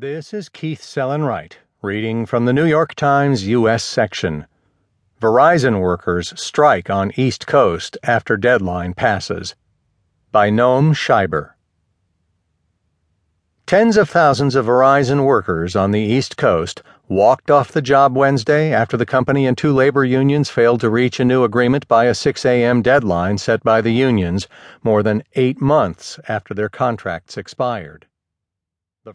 This is Keith Sellon-Wright, reading from the New York Times U.S. section. Verizon workers strike on East Coast after deadline passes. By Noam Scheiber. Tens of thousands of Verizon workers on the East Coast walked off the job Wednesday after the company and two labor unions failed to reach a new agreement by a 6 a.m. deadline set by the unions more than eight months after their contracts expired. The